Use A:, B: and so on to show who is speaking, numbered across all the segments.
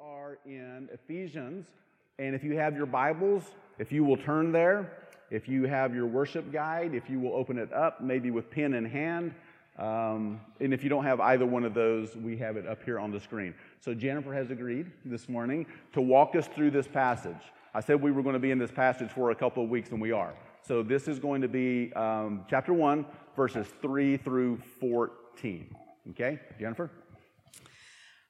A: are in Ephesians. And if you have your Bibles, if you will turn there, if you have your worship guide, if you will open it up, maybe with pen in hand. Um, and if you don't have either one of those, we have it up here on the screen. So Jennifer has agreed this morning to walk us through this passage. I said we were going to be in this passage for a couple of weeks, and we are. So this is going to be um, chapter 1, verses 3 through 14. Okay, Jennifer?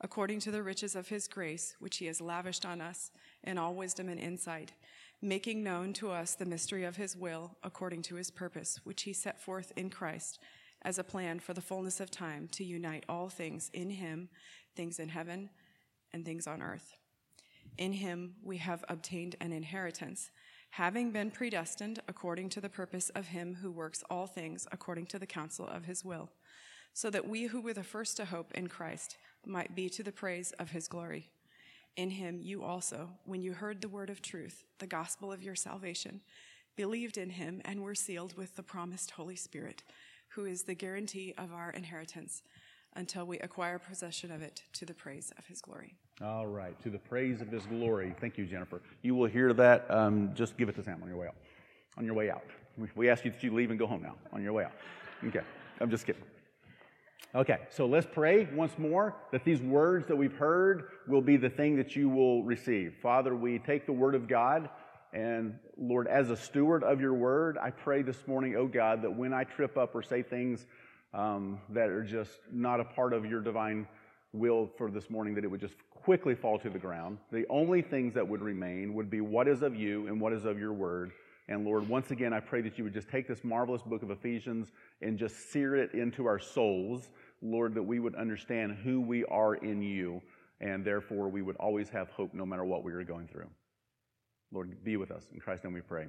B: according to the riches of his grace, which he has lavished on us in all wisdom and insight, making known to us the mystery of his will, according to his purpose, which he set forth in Christ as a plan for the fullness of time to unite all things in him, things in heaven and things on earth. In him we have obtained an inheritance, having been predestined according to the purpose of him who works all things according to the counsel of his will, so that we who were the first to hope in Christ might be to the praise of his glory. In him you also, when you heard the word of truth, the gospel of your salvation, believed in him and were sealed with the promised Holy Spirit, who is the guarantee of our inheritance until we acquire possession of it to the praise of his glory.
A: All right, to the praise of his glory. Thank you, Jennifer. You will hear that. Um, just give it to Sam on your way out. On your way out. We ask you that you leave and go home now on your way out. Okay, I'm just kidding. Okay, so let's pray once more that these words that we've heard will be the thing that you will receive. Father, we take the word of God, and Lord, as a steward of your word, I pray this morning, oh God, that when I trip up or say things um, that are just not a part of your divine will for this morning, that it would just quickly fall to the ground. The only things that would remain would be what is of you and what is of your word. And Lord, once again, I pray that you would just take this marvelous book of Ephesians and just sear it into our souls. Lord, that we would understand who we are in you, and therefore we would always have hope no matter what we are going through. Lord, be with us. In Christ's name we pray.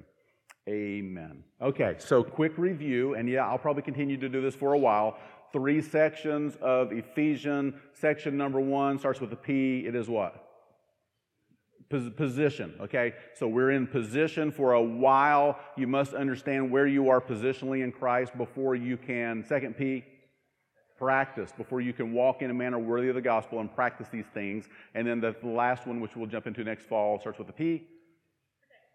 A: Amen. Okay, so quick review, and yeah, I'll probably continue to do this for a while. Three sections of Ephesians. Section number one starts with a P. It is what? Position, okay? So we're in position for a while. You must understand where you are positionally in Christ before you can, second P, practice, before you can walk in a manner worthy of the gospel and practice these things. And then the, last one, which we'll jump into next fall, starts with a P,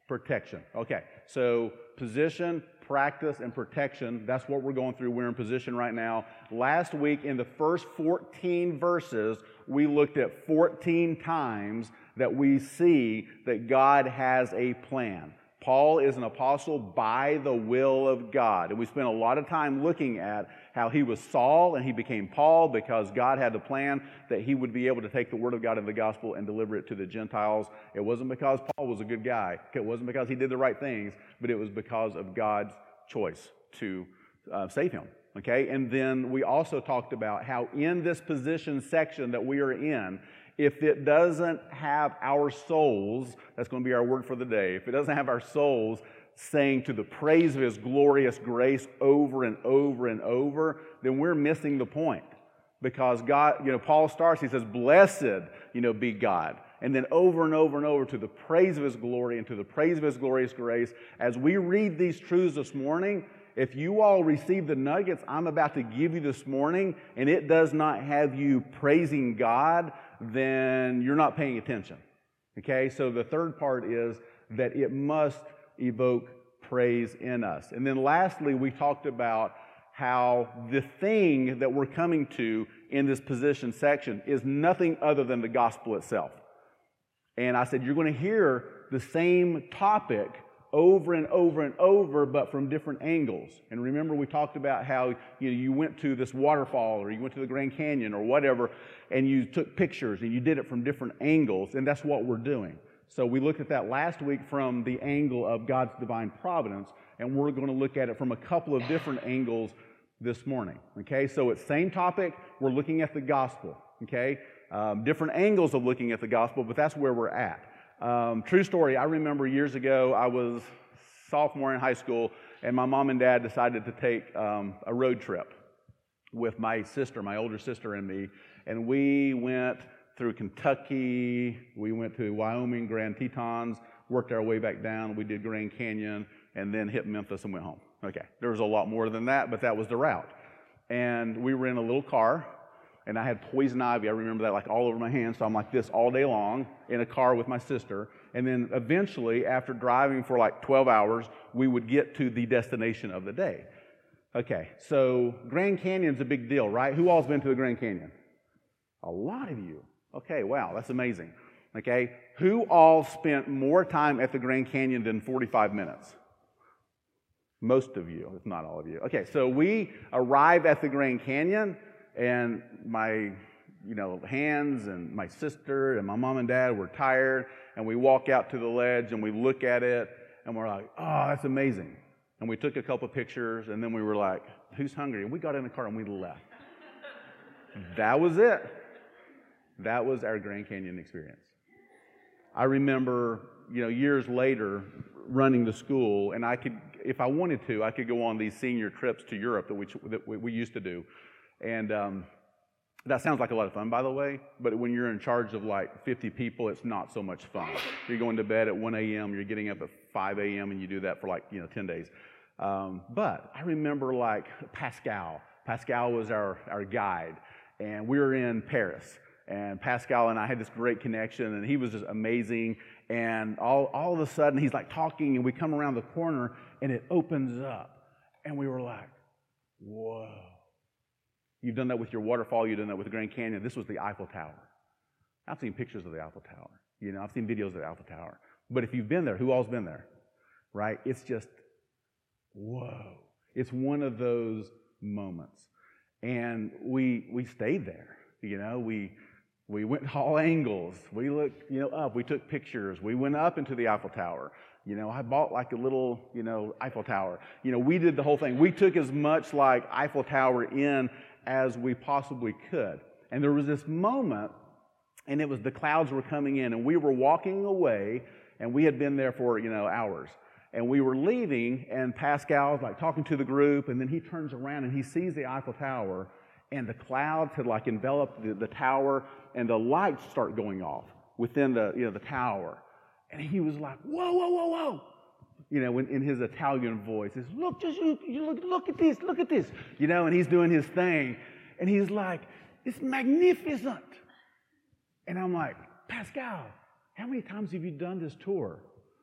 A: protection. Okay, so position, practice, and protection. That's what we're going through. We're in position right now. Last week, in the first 14 verses, we looked at 14 times that we see that God has a plan. Paul is an apostle by the will of God. And we spent a lot of time looking at how he was Saul and he became Paul because God had the plan that he would be able to take the word of God in the gospel and deliver it to the Gentiles. It wasn't because Paul was a good guy, it wasn't because he did the right things, but it was because of God's choice to uh, save him. Okay? And then we also talked about how in this position section that we are in, if it doesn't have our souls, that's going to be our word for the day, if it doesn't have our souls saying to the praise of his glorious grace over and over and over, then we're missing the point. Because God, you know, Paul starts, he says, Blessed, you know, be God. And then over and over and over to the praise of his glory and to the praise of his glorious grace. As we read these truths this morning, if you all receive the nuggets I'm about to give you this morning, and it does not have you praising God, then you're not paying attention. Okay, so the third part is that it must evoke praise in us. And then lastly, we talked about how the thing that we're coming to in this position section is nothing other than the gospel itself. And I said, you're going to hear the same topic over and over and over, but from different angles. And remember, we talked about how you, know, you went to this waterfall or you went to the Grand Canyon or whatever, and you took pictures and you did it from different angles, and that's what we're doing. So we looked at that last week from the angle of God's divine providence, and we're going to look at it from a couple of different angles this morning. Okay, so it's same topic. We're looking at the gospel. Okay, um, different angles of looking at the gospel, but that's where we're at. Um, true story, I remember years ago, I was sophomore in high school, and my mom and dad decided to take um, a road trip with my sister, my older sister, and me. And we went through Kentucky, we went to Wyoming, Grand Tetons, worked our way back down. We did Grand Canyon, and then hit Memphis and went home. Okay, there was a lot more than that, but that was the route. And we were in a little car, and I had poison ivy. I remember that like all over my hands, so I'm like this all day long in a car with my sister. And then eventually, after driving for like 12 hours, we would get to the destination of the day. Okay, so Grand Canyon's a big deal, right? Who all's been to the Grand Canyon? A lot of you. Okay, wow, that's amazing. Okay, who all spent more time at the Grand Canyon than 45 minutes? Most of you, if not all of you. Okay, so we arrive at the Grand Canyon, and my you know, hands and my sister and my mom and dad were tired, and we walk out to the ledge and we look at it, and we're like, oh, that's amazing. And we took a couple pictures, and then we were like, who's hungry? And we got in the car and we left. that was it. That was our Grand Canyon experience. I remember, you know, years later running the school, and I could, if I wanted to, I could go on these senior trips to Europe that we, that we used to do. And um, that sounds like a lot of fun, by the way, but when you're in charge of like 50 people, it's not so much fun. You're going to bed at 1 a.m., you're getting up at 5 a.m., and you do that for like, you know, 10 days. Um, but I remember like Pascal. Pascal was our, our guide, and we were in Paris. And Pascal and I had this great connection, and he was just amazing. And all, all of a sudden, he's like talking, and we come around the corner, and it opens up. And we were like, whoa. You've done that with your waterfall, you've done that with the Grand Canyon. This was the Eiffel Tower. I've seen pictures of the Eiffel Tower. You know, I've seen videos of the Eiffel Tower. But if you've been there, who all's been there? Right? It's just, whoa. It's one of those moments. And we we stayed there. You know, we we went all angles. We looked, you know, up. We took pictures. We went up into the Eiffel Tower. You know, I bought like a little, you know, Eiffel Tower. You know, we did the whole thing. We took as much like Eiffel Tower in as we possibly could. And there was this moment, and it was the clouds were coming in, and we were walking away, and we had been there for, you know, hours. And we were leaving, and Pascal's like talking to the group, and then he turns around and he sees the Eiffel Tower, and the clouds had like enveloped the, the tower, and the lights start going off within the, you know, the tower. And he was like, whoa, whoa, whoa, whoa. You know, in, his Italian voice, says, look, just you, you look, look at this, look at this. You know, and he's doing his thing. And he's like, it's magnificent. And I'm like, Pascal, how many times have you done this tour?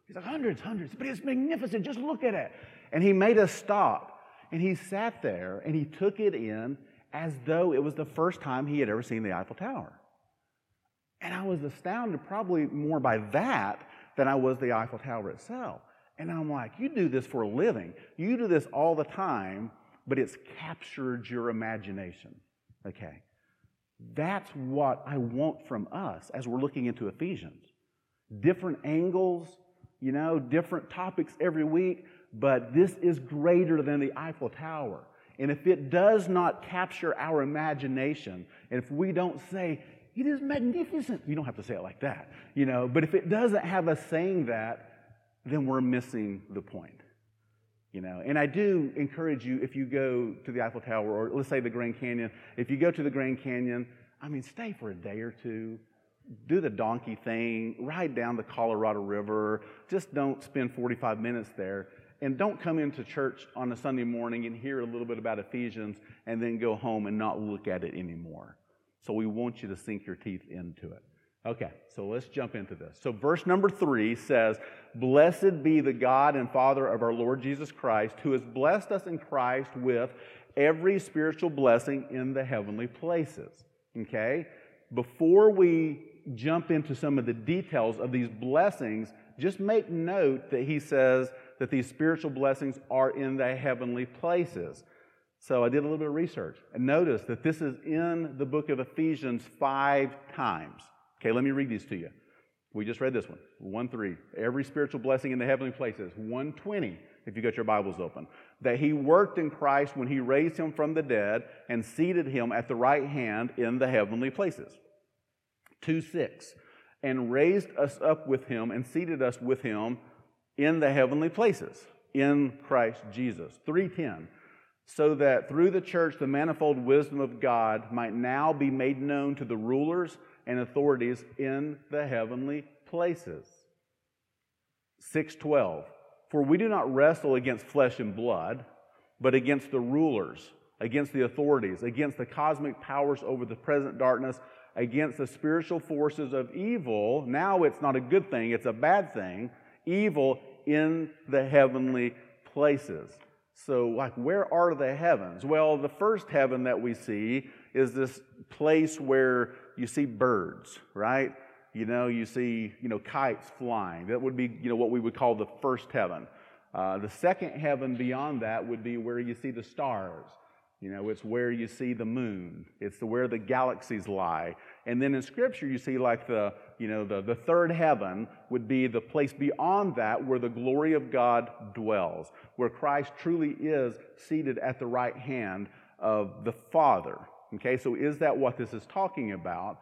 A: He's like, hundreds, hundreds, but it's magnificent. Just look at it. And he made us stop. And he sat there and he took it in as though it was the first time he had ever seen the Eiffel Tower. And I was astounded probably more by that than I was the Eiffel Tower itself. And I'm like, you do this for a living. You do this all the time, but it's captured your imagination. Okay. That's what I want from us as we're looking into Ephesians. Different angles, you know, different topics every week, but this is greater than the Eiffel Tower. And if it does not capture our imagination, and if we don't say, it is magnificent, you don't have to say it like that, you know, but if it doesn't have us saying that, then we're missing the point. You know, and I do encourage you if you go to the Eiffel Tower or let's say the Grand Canyon, if you go to the Grand Canyon, I mean, stay for a day or two, do the donkey thing, ride down the Colorado River, just don't spend 45 minutes there. And don't come into church on a Sunday morning and hear a little bit about Ephesians and then go home and not look at it anymore. So we want you to sink your teeth into it. Okay, so let's jump into this. So, verse number three says, Blessed be the God and Father of our Lord Jesus Christ, who has blessed us in Christ with every spiritual blessing in the heavenly places. Okay? Before we jump into some of the details of these blessings, just make note that he says that these spiritual blessings are in the heavenly places. So I did a little bit of research and noticed that this is in the book of Ephesians five times. Okay, let me read these to you. We just read this one 1 3. Every spiritual blessing in the heavenly places. 120, if you got your Bibles open. That he worked in Christ when he raised him from the dead and seated him at the right hand in the heavenly places. 2 6. And raised us up with him and seated us with him in the heavenly places in Christ Jesus. 310. So that through the church the manifold wisdom of God might now be made known to the rulers and authorities in the heavenly places. 612. For we do not wrestle against flesh and blood, but against the rulers, against the authorities, against the cosmic powers over the present darkness, against the spiritual forces of evil. Now it's not a good thing, it's a bad thing. Evil in the heavenly places. So, like, where are the heavens? Well, the first heaven that we see is this place where you see birds, right? You know, you see, you know, kites flying. That would be, you know, what we would call the first heaven. Uh, the second heaven beyond that would be where you see the stars. You know, it's where you see the moon. It's the, where the galaxies lie. And then in Scripture, you see like the, you know, the, the third heaven would be the place beyond that where the glory of God dwells, where Christ truly is seated at the right hand of the Father. Okay, so is that what this is talking about?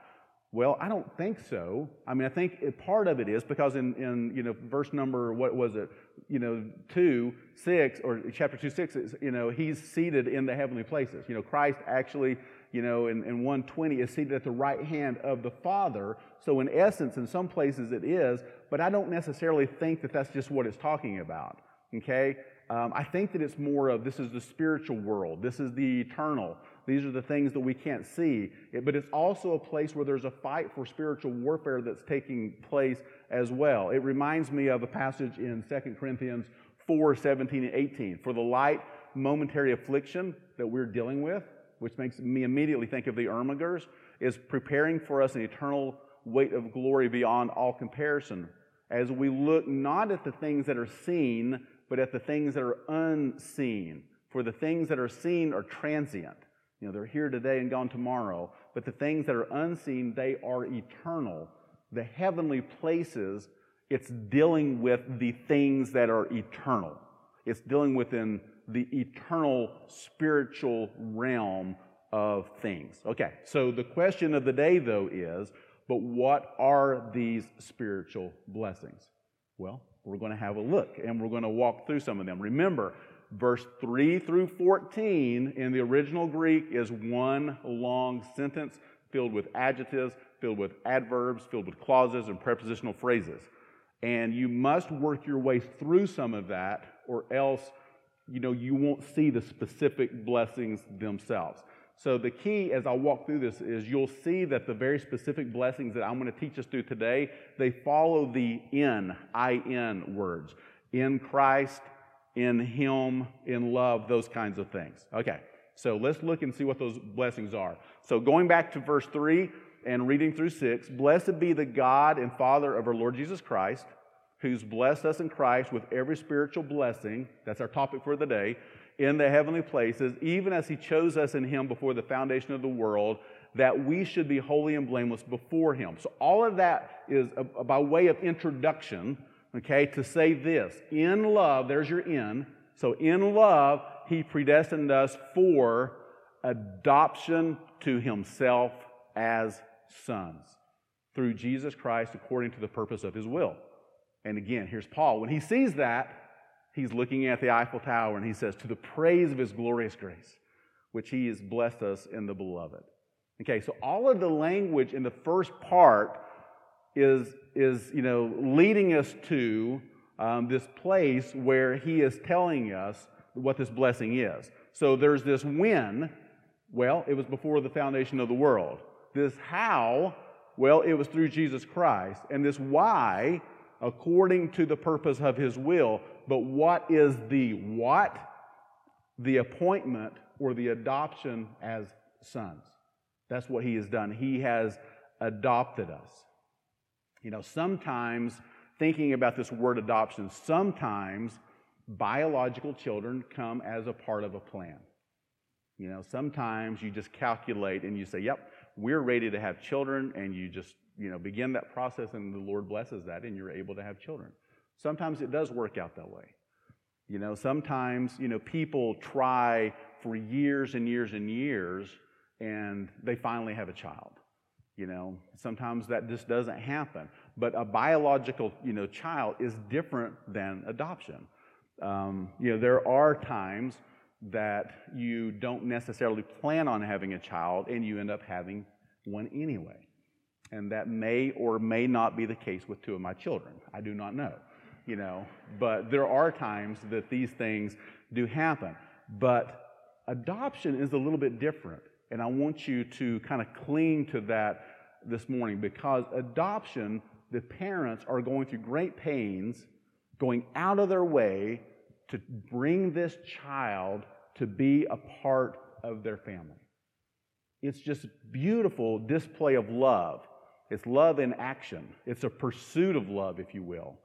A: Well, I don't think so. I mean, I think part of it is because in, in you know verse number what was it you know two six or chapter two six is you know he's seated in the heavenly places. You know Christ actually you know in, in 120 is seated at the right hand of the Father. So in essence, in some places it is, but I don't necessarily think that that's just what it's talking about. Okay, um, I think that it's more of this is the spiritual world. This is the eternal. These are the things that we can't see. But it's also a place where there's a fight for spiritual warfare that's taking place as well. It reminds me of a passage in 2 Corinthians 4 17 and 18. For the light momentary affliction that we're dealing with, which makes me immediately think of the Ermagers, is preparing for us an eternal weight of glory beyond all comparison. As we look not at the things that are seen, but at the things that are unseen. For the things that are seen are transient you know, they're here today and gone tomorrow, but the things that are unseen, they are eternal. The heavenly places, it's dealing with the things that are eternal. It's dealing within the eternal spiritual realm of things. Okay, so the question of the day, though, is but what are these spiritual blessings? Well, we're going to have a look and we're going to walk through some of them. Remember, verse 3 through 14 in the original Greek is one long sentence filled with adjectives, filled with adverbs, filled with clauses and prepositional phrases. And you must work your way through some of that, or else you know you won't see the specific blessings themselves. So the key as I walk through this is you'll see that the very specific blessings that I'm going to teach us through today, they follow the in, I-N words. In Christ, in Him, in love, those kinds of things. Okay, so let's look and see what those blessings are. So going back to verse 3 and reading through 6 Blessed be the God and Father of our Lord Jesus Christ, who's blessed us in Christ with every spiritual blessing. That's our topic for the day. In the heavenly places, even as He chose us in Him before the foundation of the world, that we should be holy and blameless before Him. So, all of that is a, by way of introduction okay, to say this in love, there's your in. So in love, he predestined us for adoption to himself as sons through Jesus Christ according to the purpose of his will. And again, here's Paul. When he sees that, he's looking at the Eiffel Tower and he says, To the praise of his glorious grace, which he has blessed us in the beloved. Okay, so all of the language in the first part is, is you know, leading us to um, this place where he is telling us what this blessing is. So there's this when, well, it was before the foundation of the world. This how, well, it was through Jesus Christ. And this why, according to the purpose of his will. But what is the what? The appointment or the adoption as sons. That's what he has done. He has adopted us. You know, sometimes thinking about this word adoption, sometimes biological children come as a part of a plan. You know, sometimes you just calculate and you say, yep, we're ready to have children, and you just, you know, begin that process, and the Lord blesses that, and you're able to have children. Sometimes it does work out that way. You know, sometimes, you know, people try for years and years and years, and they finally have a child. You know, sometimes that just doesn't happen. But a biological, you know, child is different than adoption. Um, you know, there are times that you don't necessarily plan on having a child and you end up having one anyway. And that may or may not be the case with two of my children. I do not know, you know, but there are times that these things do happen. But adoption is a little bit different. And I want you to kind of cling to that this morning because adoption, the parents are going through great pains, going out of their way to bring this child to be a part of their family. It's just beautiful display of love. It's love in action. It's a pursuit of love, if you will.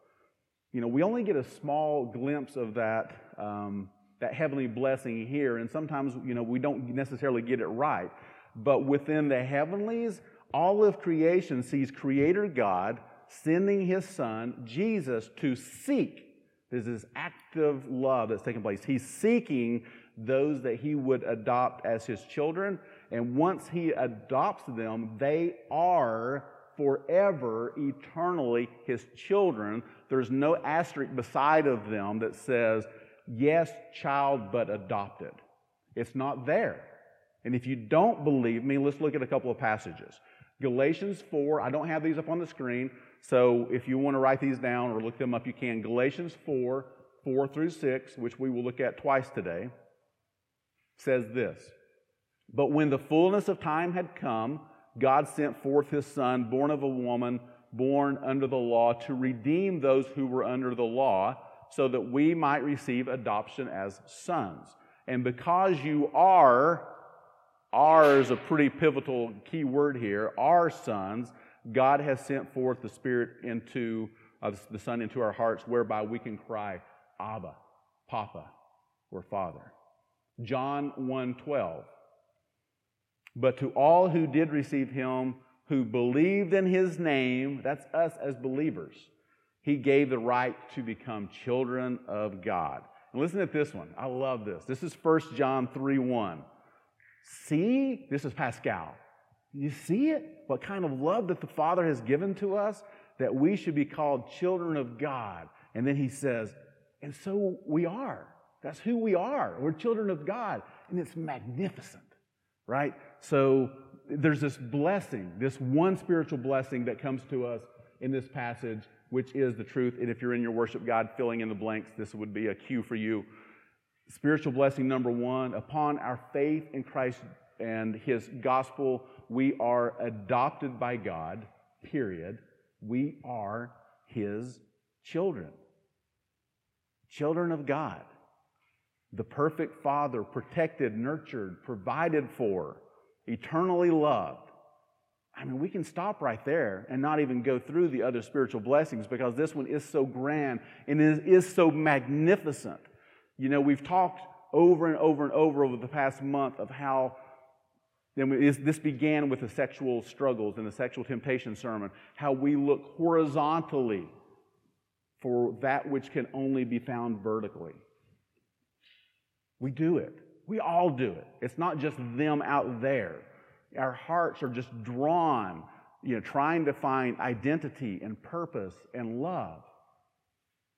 A: You know, we only get a small glimpse of that, um, that heavenly blessing here, and sometimes, you know, we don't necessarily get it right. But within the heavenlies, all of creation sees Creator God sending His Son, Jesus, to seek. There's this active love that's taking place. He's seeking those that He would adopt as His children. And once He adopts them, they are forever, eternally His children. There's no asterisk beside of them that says, yes, child, but adopted. It's not there. And if you don't believe me, let's look at a couple of passages. Galatians 4, I don't have these up on the screen, so if you want to write these down or look them up, you can. Galatians 4, 4 through 6, which we will look at twice today, says this But when the fullness of time had come, God sent forth his Son, born of a woman, born under the law, to redeem those who were under the law, so that we might receive adoption as sons. And because you are are is a pretty pivotal key word here. Our sons, God has sent forth the Spirit into uh, the Son into our hearts, whereby we can cry, Abba, Papa, or Father. John 1:12. But to all who did receive him, who believed in his name, that's us as believers, he gave the right to become children of God. And listen to this one. I love this. This is 1 John 3 1. See, this is Pascal. You see it? What kind of love that the Father has given to us that we should be called children of God. And then he says, and so we are. That's who we are. We're children of God. And it's magnificent, right? So there's this blessing, this one spiritual blessing that comes to us in this passage, which is the truth. And if you're in your worship God filling in the blanks, this would be a cue for you. Spiritual blessing number one upon our faith in Christ and his gospel, we are adopted by God, period. We are his children. Children of God. The perfect Father, protected, nurtured, provided for, eternally loved. I mean, we can stop right there and not even go through the other spiritual blessings because this one is so grand and is, is so magnificent. You know, we've talked over and over and over over the past month of how this began with the sexual struggles and the sexual temptation sermon, how we look horizontally for that which can only be found vertically. We do it. We all do it. It's not just them out there. Our hearts are just drawn, you know, trying to find identity and purpose and love.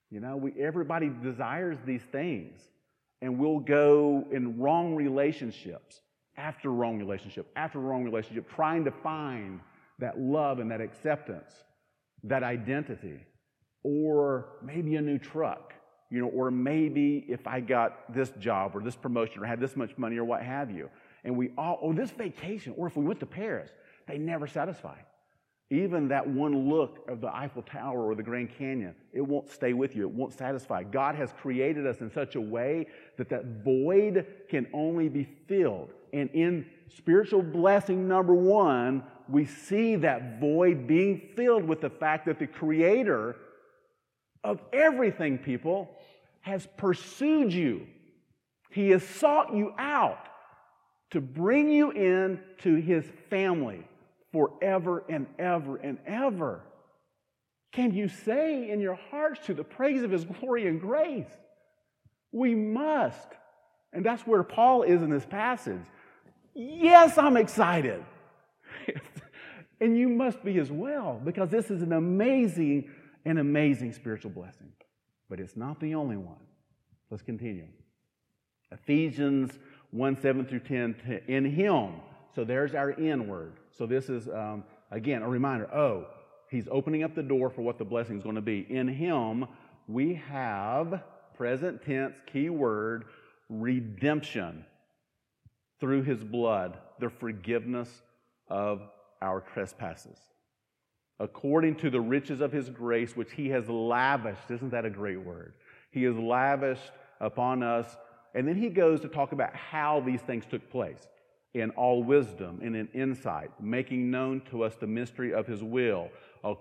A: You know, we, everybody desires these things, and we'll go in wrong relationships after wrong relationship after wrong relationship, trying to find that love and that acceptance, that identity, or maybe a new truck, you know, or maybe if I got this job or this promotion or had this much money or what have you. And we all, or this vacation, or if we went to Paris, they never satisfy. Even that one look of the Eiffel Tower or the Grand Canyon, it won't stay with you. It won't satisfy. God has created us in such a way that that void can only be filled. And in spiritual blessing number one, we see that void being filled with the fact that the Creator of everything, people, has pursued you. He has sought you out to bring you in to His family forever and ever and ever. Can you say in your hearts to the praise of his glory and grace? We must. And that's where Paul is in this passage. Yes, I'm excited. And you must be as well, because this is an amazing, an amazing spiritual blessing. But it's not the only one. Let's continue. Ephesians 1 7 through 10, in Him. So there's our in word. So this is, um, again, a reminder oh, He's opening up the door for what the blessing is going to be. In Him, we have, present tense, key word, redemption through His blood, the forgiveness of our trespasses. According to the riches of His grace, which He has lavished. Isn't that a great word? He has lavished upon us. And then He goes to talk about how these things took place in all wisdom and in insight, making known to us the mystery of His will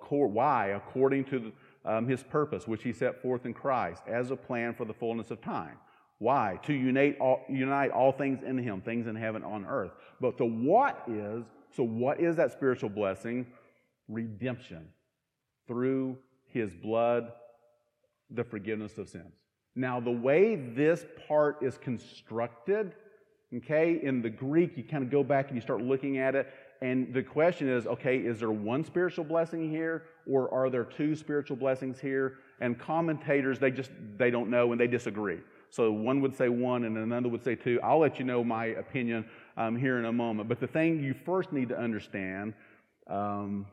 A: why? According to um, his purpose, which he set forth in Christ as a plan for the fullness of time. Why? To unite all, unite all things in him, things in heaven on earth. But the what is, so what is that spiritual blessing? Redemption through his blood, the forgiveness of sins. Now, the way this part is constructed, okay, in the Greek, you kind of go back and you start looking at it, and the question is okay, is there one spiritual blessing here or are there two spiritual blessings here? And commentators, they just they don't know and they disagree. So one would say one and another would say two. I'll let you know my opinion um, here in a moment. But the thing you first need to understand um,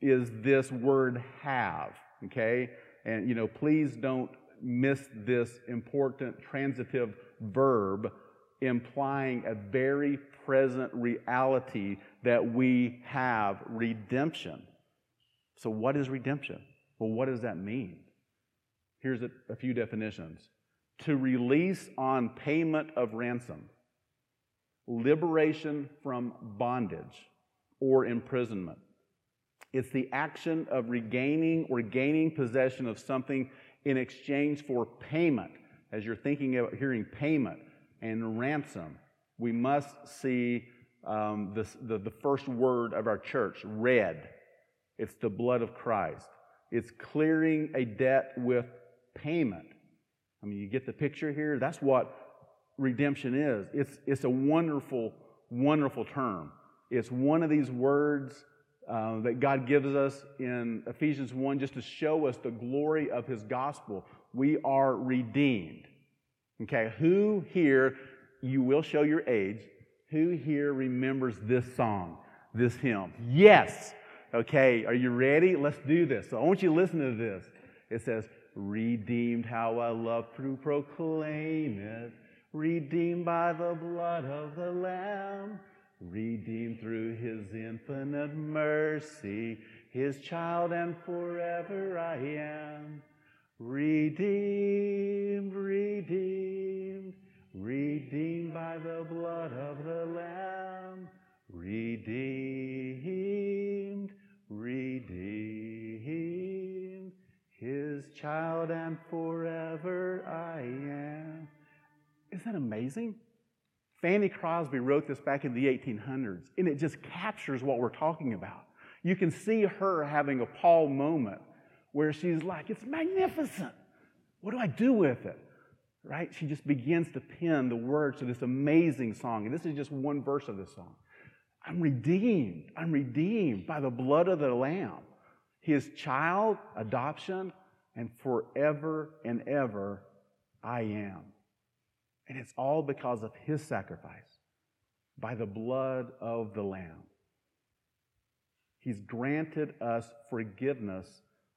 A: is this word have, okay? And, you know, please don't miss this important transitive verb implying a very present reality that we have redemption. So, what is redemption? Well, what does that mean? Here's a, a few definitions to release on payment of ransom, liberation from bondage or imprisonment. It's the action of regaining or gaining possession of something in exchange for payment. As you're thinking about hearing payment, and ransom. We must see um, this, the, the first word of our church, red. It's the blood of Christ. It's clearing a debt with payment. I mean, you get the picture here? That's what redemption is. It's, it's a wonderful, wonderful term. It's one of these words uh, that God gives us in Ephesians 1 just to show us the glory of His gospel. We are redeemed. Okay, who here, you will show your age, who here remembers this song, this hymn? Yes. Okay, are you ready? Let's do this. So I want you to listen to this. It says, Redeemed, how I love to proclaim it. Redeemed by the blood of the Lamb. Redeemed through his infinite mercy. His child and forever I am. Redeemed, redeemed, redeemed by the blood of the Lamb. Redeemed, redeemed, his child and forever I am. Isn't that amazing? Fanny Crosby wrote this back in the 1800s, and it just captures what we're talking about. You can see her having a Paul moment where she's like, it's magnificent. What do I do with it? Right? She just begins to pen the words to this amazing song. And this is just one verse of this song. I'm redeemed. I'm redeemed by the blood of the Lamb. His child, adoption, and forever and ever I am. And it's all because of his sacrifice by the blood of the Lamb. He's granted us forgiveness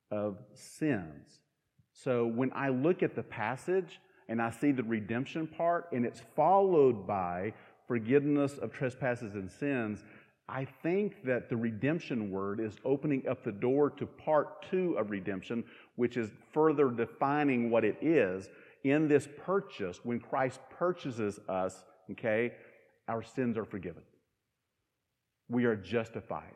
A: of sins. So when I look at the passage and I see the redemption part and it's followed by forgiveness of trespasses and sins, I think that the redemption word is opening up the door to part two of redemption, which is further defining what it is. In this purchase, when Christ purchases us, okay, our sins are forgiven. We are justified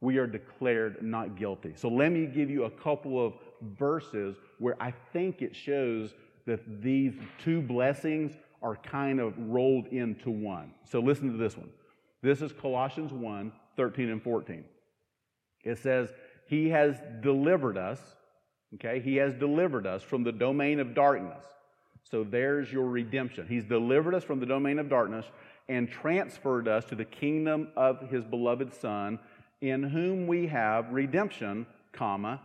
A: we are declared not guilty. So let me give you a couple of verses where I think it shows that these two blessings are kind of rolled into one. So listen to this one. This is Colossians 1 13 and 14. It says, He has delivered us, okay? He has delivered us from the domain of darkness. So there's your redemption. He's delivered us from the domain of darkness and transferred us to the kingdom of His beloved Son in whom we have redemption, comma,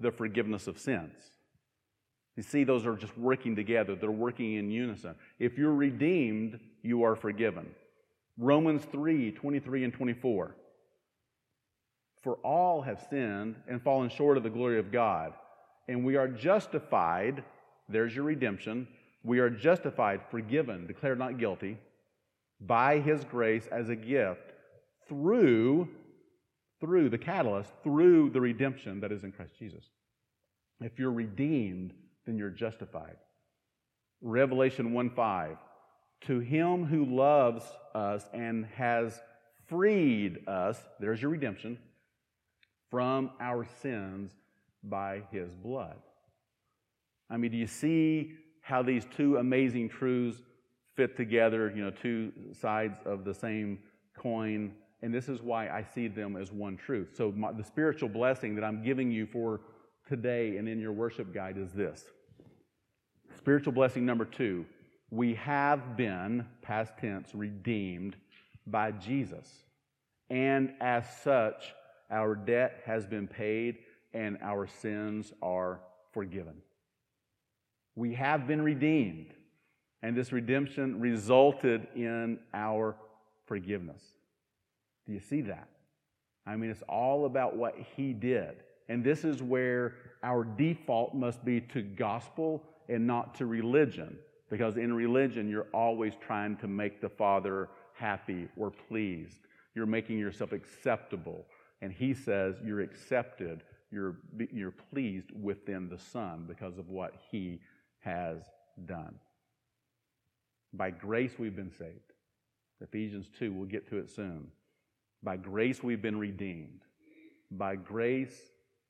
A: the forgiveness of sins. You see, those are just working together, they're working in unison. If you're redeemed, you are forgiven. Romans 3 23 and 24. For all have sinned and fallen short of the glory of God, and we are justified, there's your redemption, we are justified, forgiven, declared not guilty, by his grace as a gift through through the catalyst, through the redemption that is in Christ Jesus. If you're redeemed, then you're justified. Revelation 1 5. To him who loves us and has freed us, there's your redemption, from our sins by his blood. I mean, do you see how these two amazing truths fit together, you know, two sides of the same coin? And this is why I see them as one truth. So, my, the spiritual blessing that I'm giving you for today and in your worship guide is this. Spiritual blessing number two we have been, past tense, redeemed by Jesus. And as such, our debt has been paid and our sins are forgiven. We have been redeemed, and this redemption resulted in our forgiveness. Do you see that? I mean, it's all about what He did. And this is where our default must be to gospel and not to religion. Because in religion, you're always trying to make the Father happy or pleased. You're making yourself acceptable. And He says you're accepted, you're, you're pleased within the Son because of what He has done. By grace, we've been saved. Ephesians 2, we'll get to it soon. By grace, we've been redeemed. By grace,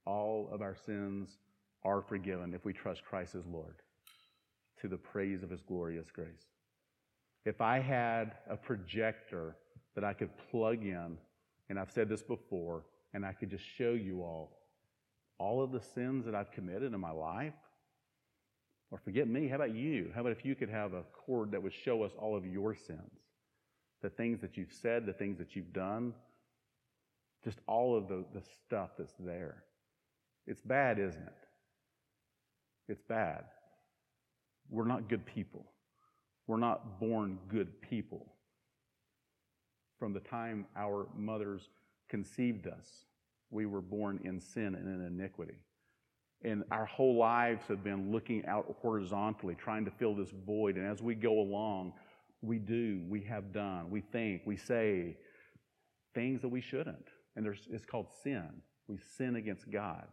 A: all of our sins are forgiven if we trust Christ as Lord to the praise of his glorious grace. If I had a projector that I could plug in, and I've said this before, and I could just show you all all of the sins that I've committed in my life, or forget me, how about you? How about if you could have a cord that would show us all of your sins? The things that you've said, the things that you've done, just all of the, the stuff that's there. It's bad, isn't it? It's bad. We're not good people. We're not born good people. From the time our mothers conceived us, we were born in sin and in iniquity. And our whole lives have been looking out horizontally, trying to fill this void. And as we go along, we do, we have done, we think, we say things that we shouldn't. And it's called sin. We sin against God.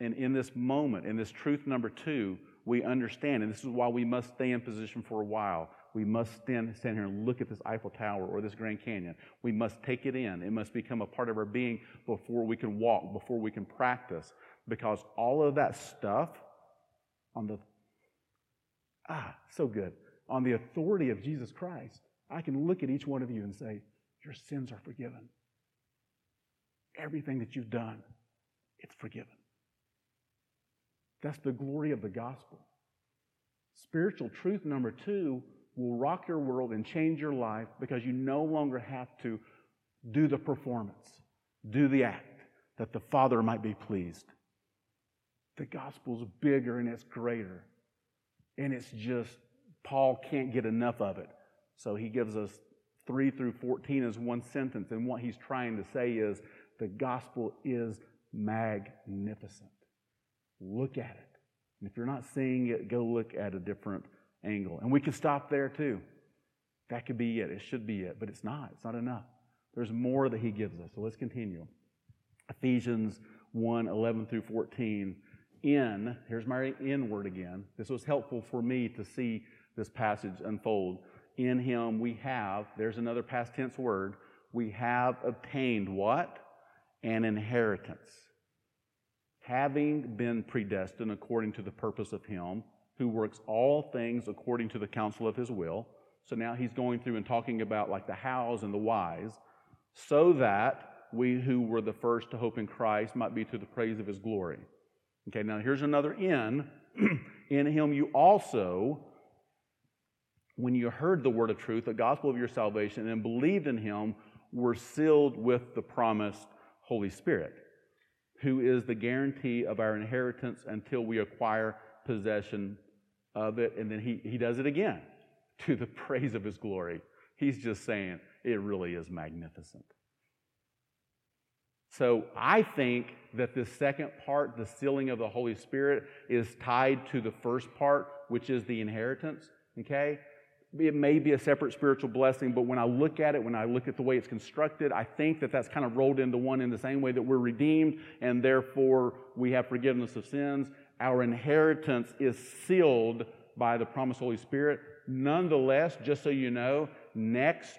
A: And in this moment, in this truth number two, we understand, and this is why we must stay in position for a while. We must stand, stand here and look at this Eiffel Tower or this Grand Canyon. We must take it in. It must become a part of our being before we can walk, before we can practice. Because all of that stuff on the, ah, so good, on the authority of Jesus Christ, I can look at each one of you and say, Your sins are forgiven. Everything that you've done, it's forgiven. That's the glory of the gospel. Spiritual truth number two will rock your world and change your life because you no longer have to do the performance, do the act, that the Father might be pleased. The gospel's bigger and it's greater. And it's just, Paul can't get enough of it. So he gives us 3 through 14 as one sentence. And what he's trying to say is the gospel is magnificent. Look at it. And if you're not seeing it, go look at a different angle. And we could stop there too. That could be it. It should be it, but it's not. It's not enough. There's more that he gives us. So let's continue. Ephesians 1 11 through 14. In, here's my in word again. This was helpful for me to see this passage unfold. In him we have, there's another past tense word, we have obtained what? An inheritance having been predestined according to the purpose of Him who works all things according to the counsel of His will. So now he's going through and talking about like the hows and the whys, so that we who were the first to hope in Christ might be to the praise of His glory. Okay, now here's another in. in Him you also, when you heard the word of truth, the gospel of your salvation, and believed in Him, we're sealed with the promised Holy Spirit, who is the guarantee of our inheritance until we acquire possession of it. And then he, he does it again to the praise of his glory. He's just saying it really is magnificent. So I think that the second part, the sealing of the Holy Spirit, is tied to the first part, which is the inheritance. Okay? It may be a separate spiritual blessing, but when I look at it, when I look at the way it's constructed, I think that that's kind of rolled into one in the same way that we're redeemed and therefore we have forgiveness of sins. Our inheritance is sealed by the promised Holy Spirit. Nonetheless, just so you know, next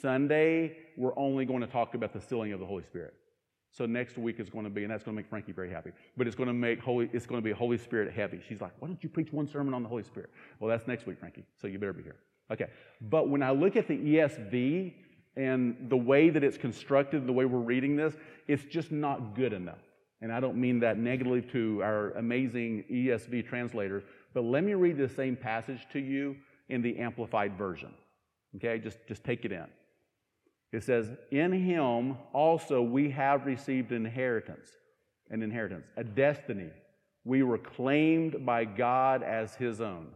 A: Sunday, we're only going to talk about the sealing of the Holy Spirit. So next week is going to be, and that's going to make Frankie very happy. But it's going to make holy. It's going to be Holy Spirit heavy. She's like, "Why don't you preach one sermon on the Holy Spirit?" Well, that's next week, Frankie. So you better be here. Okay. But when I look at the ESV and the way that it's constructed, the way we're reading this, it's just not good enough. And I don't mean that negatively to our amazing ESV translators. But let me read the same passage to you in the Amplified version. Okay, just just take it in. It says, In him also we have received inheritance, an inheritance, a destiny. We were claimed by God as his own,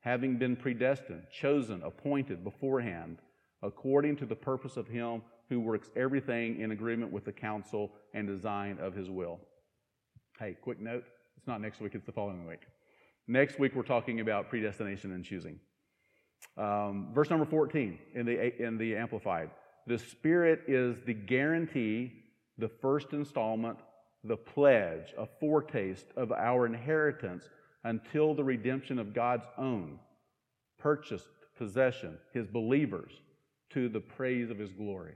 A: having been predestined, chosen, appointed beforehand, according to the purpose of him who works everything in agreement with the counsel and design of his will. Hey, quick note it's not next week, it's the following week. Next week, we're talking about predestination and choosing. Um, verse number 14 in the, in the Amplified. The Spirit is the guarantee, the first installment, the pledge, a foretaste of our inheritance until the redemption of God's own, purchased possession, his believers, to the praise of his glory.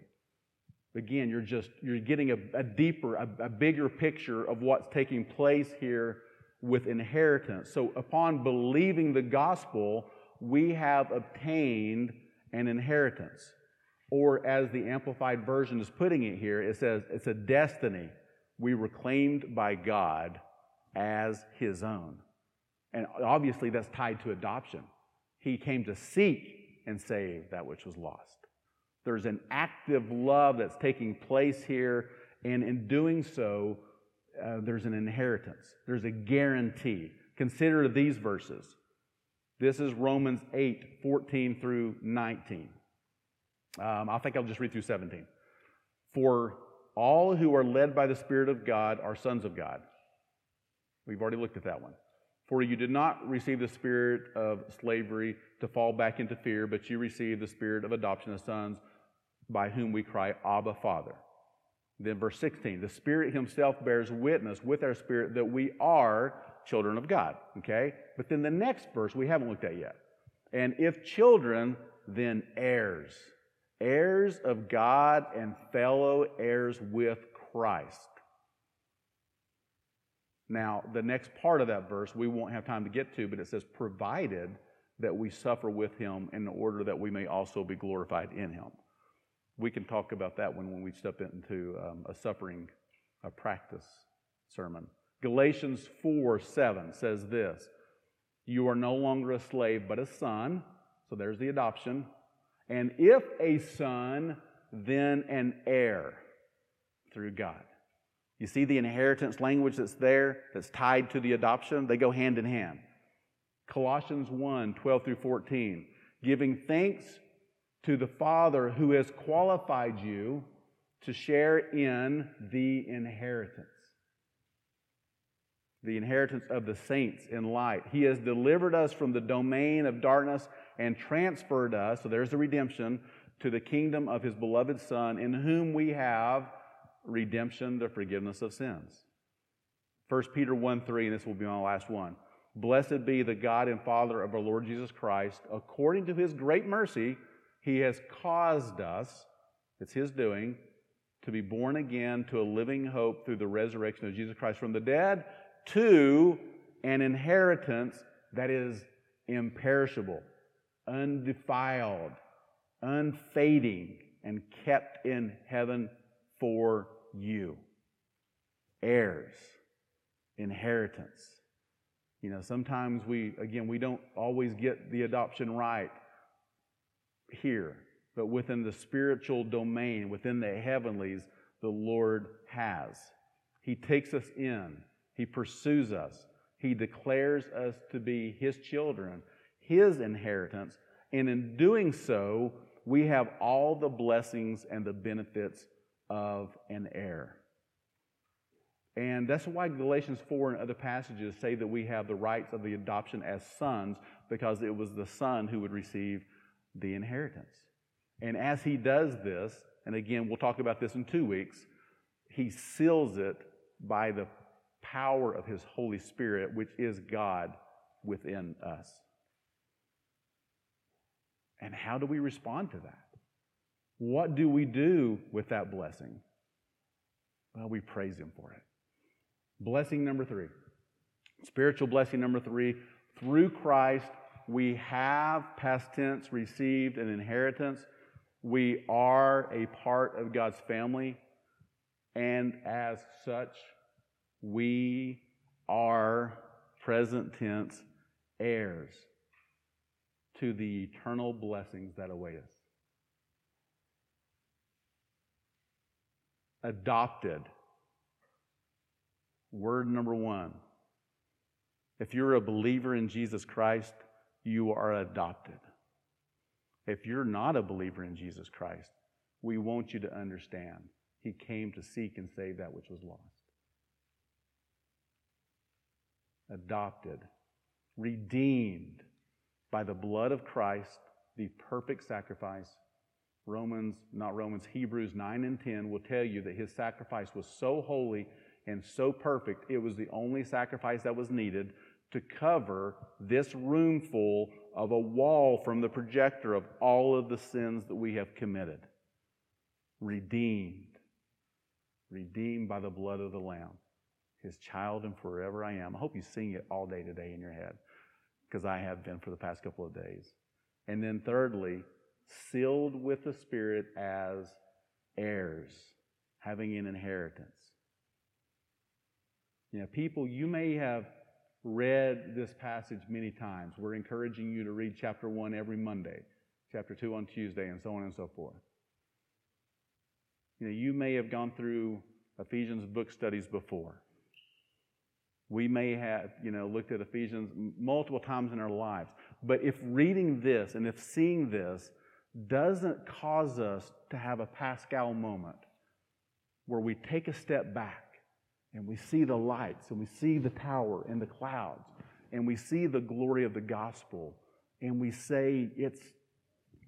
A: Again, you're just you're getting a, a deeper, a, a bigger picture of what's taking place here with inheritance. So upon believing the gospel, we have obtained an inheritance. Or, as the Amplified Version is putting it here, it says it's a destiny we were claimed by God as His own. And obviously, that's tied to adoption. He came to seek and save that which was lost. There's an active love that's taking place here, and in doing so, uh, there's an inheritance, there's a guarantee. Consider these verses. This is Romans 8 14 through 19. Um, I think I'll just read through 17. For all who are led by the Spirit of God are sons of God. We've already looked at that one. For you did not receive the spirit of slavery to fall back into fear, but you received the spirit of adoption as sons, by whom we cry, Abba, Father. Then, verse 16, the Spirit Himself bears witness with our spirit that we are children of God. Okay? But then the next verse we haven't looked at yet. And if children, then heirs heirs of God and fellow heirs with Christ. Now, the next part of that verse we won't have time to get to, but it says, provided that we suffer with him in order that we may also be glorified in him. We can talk about that when, when we step into um, a suffering a practice sermon. Galatians 4 7 says this You are no longer a slave, but a son. So there's the adoption. And if a son, then an heir through God. You see the inheritance language that's there, that's tied to the adoption? They go hand in hand. Colossians 1 12 through 14, giving thanks to the Father who has qualified you to share in the inheritance. The inheritance of the saints in light. He has delivered us from the domain of darkness and transferred us, so there's the redemption, to the kingdom of his beloved Son, in whom we have redemption, the forgiveness of sins. 1 Peter 1 3, and this will be my last one. Blessed be the God and Father of our Lord Jesus Christ. According to his great mercy, he has caused us, it's his doing, to be born again to a living hope through the resurrection of Jesus Christ from the dead to an inheritance that is imperishable undefiled, unfading, and kept in heaven for you. Heirs, inheritance. You know, sometimes we, again, we don't always get the adoption right here. but within the spiritual domain, within the heavenlies, the Lord has. He takes us in, He pursues us, He declares us to be His children, His inheritance, and in doing so, we have all the blessings and the benefits of an heir. And that's why Galatians 4 and other passages say that we have the rights of the adoption as sons, because it was the son who would receive the inheritance. And as he does this, and again, we'll talk about this in two weeks, he seals it by the power of his Holy Spirit, which is God within us. And how do we respond to that? What do we do with that blessing? Well, we praise him for it. Blessing number three, spiritual blessing number three, through Christ, we have, past tense, received an inheritance. We are a part of God's family. And as such, we are, present tense, heirs to the eternal blessings that await us. Adopted. Word number one. If you're a believer in Jesus Christ, you are adopted. If you're not a believer in Jesus Christ, we want you to understand He came to seek and save that which was lost. Adopted, redeemed by the blood of Christ, the perfect sacrifice. Romans, not Romans, Hebrews 9 and 10 will tell you that His sacrifice was so holy and so perfect, it was the only sacrifice that was needed to cover this room full of a wall from the projector of all of the sins that we have committed. Redeemed. Redeemed by the blood of the Lamb. His child and forever I am. I hope you sing it all day today in your head, because I have been for the past couple of days. And then, thirdly, sealed with the Spirit as heirs, having an inheritance. You know, people, you may have read this passage many times. We're encouraging you to read chapter 1 every Monday, chapter 2 on Tuesday, and so on and so forth. You know, you may have gone through Ephesians book studies before. We may have, you know, looked at Ephesians multiple times in our lives. But if reading this and if seeing this doesn't cause us to have a Pascal moment where we take a step back and we see the lights and we see the tower and the clouds and we see the glory of the gospel and we say it's,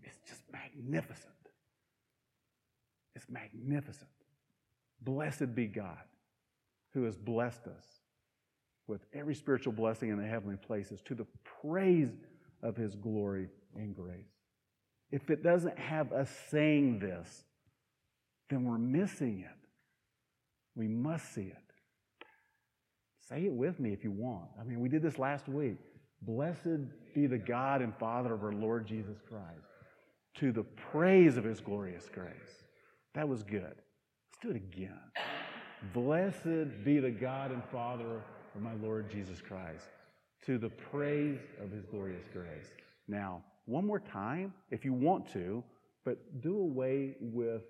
A: it's just magnificent. It's magnificent. Blessed be God who has blessed us with every spiritual blessing in the heavenly places to the praise of his glory and grace. If it doesn't have us saying this, then we're missing it. We must see it. Say it with me if you want. I mean, we did this last week. Blessed be the God and Father of our Lord Jesus Christ, to the praise of his glorious grace. That was good. Let's do it again. Blessed be the God and Father of my Lord Jesus Christ, to the praise of his glorious grace. Now, one more time, if you want to, but do away with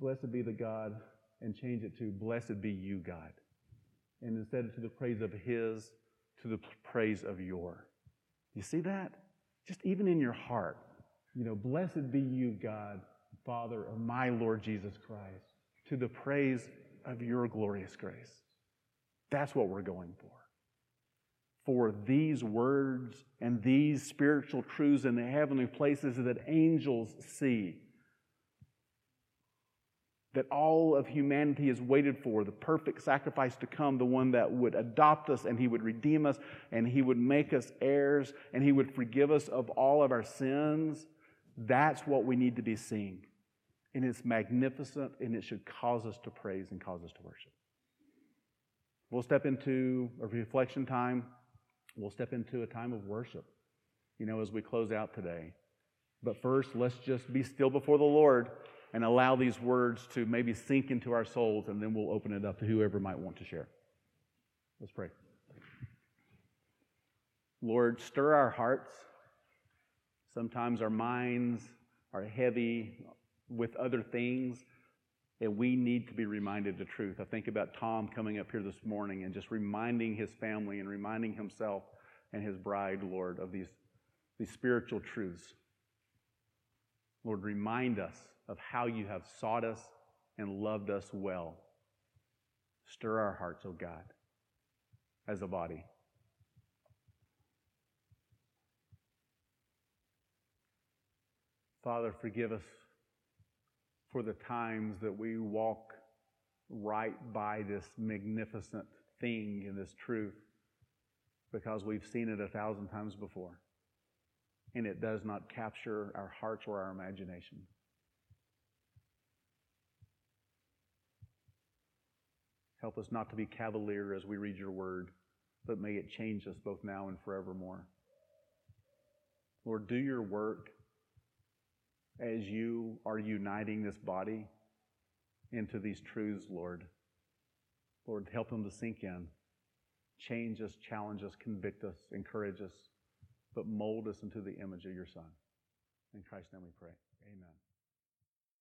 A: blessed be the God and change it to blessed be you, God and instead to the praise of His, to the praise of your. You see that? Just even in your heart. You know, blessed be you, God, Father of my Lord Jesus Christ, to the praise of your glorious grace. That's what we're going for. For these words and these spiritual truths in the heavenly places that angels see that all of humanity has waited for the perfect sacrifice to come, the one that would adopt us and he would redeem us and he would make us heirs and he would forgive us of all of our sins. That's what we need to be seeing. And it's magnificent and it should cause us to praise and cause us to worship. We'll step into a reflection time. We'll step into a time of worship, you know, as we close out today. But first, let's just be still before the Lord and allow these words to maybe sink into our souls, and then we'll open it up to whoever might want to share. Let's pray. Lord, stir our hearts, sometimes our minds, are heavy with other things, and we need to be reminded of the truth. I think about Tom coming up here this morning and just reminding his family and reminding himself and his bride, Lord, of these, these spiritual truths. Lord, remind us of how you have sought us and loved us well. Stir our hearts, O oh God, as a body. Father, forgive us for the times that we walk right by this magnificent thing and this truth because we've seen it a thousand times before and it does not capture our hearts or our imagination. Help us not to be cavalier as we read your word, but may it change us both now and forevermore. Lord, do your work as you are uniting this body into these truths, Lord. Lord, help them to sink in. Change us, challenge us, convict us, encourage us, but mold us into the image of your Son. In Christ's name we pray. Amen.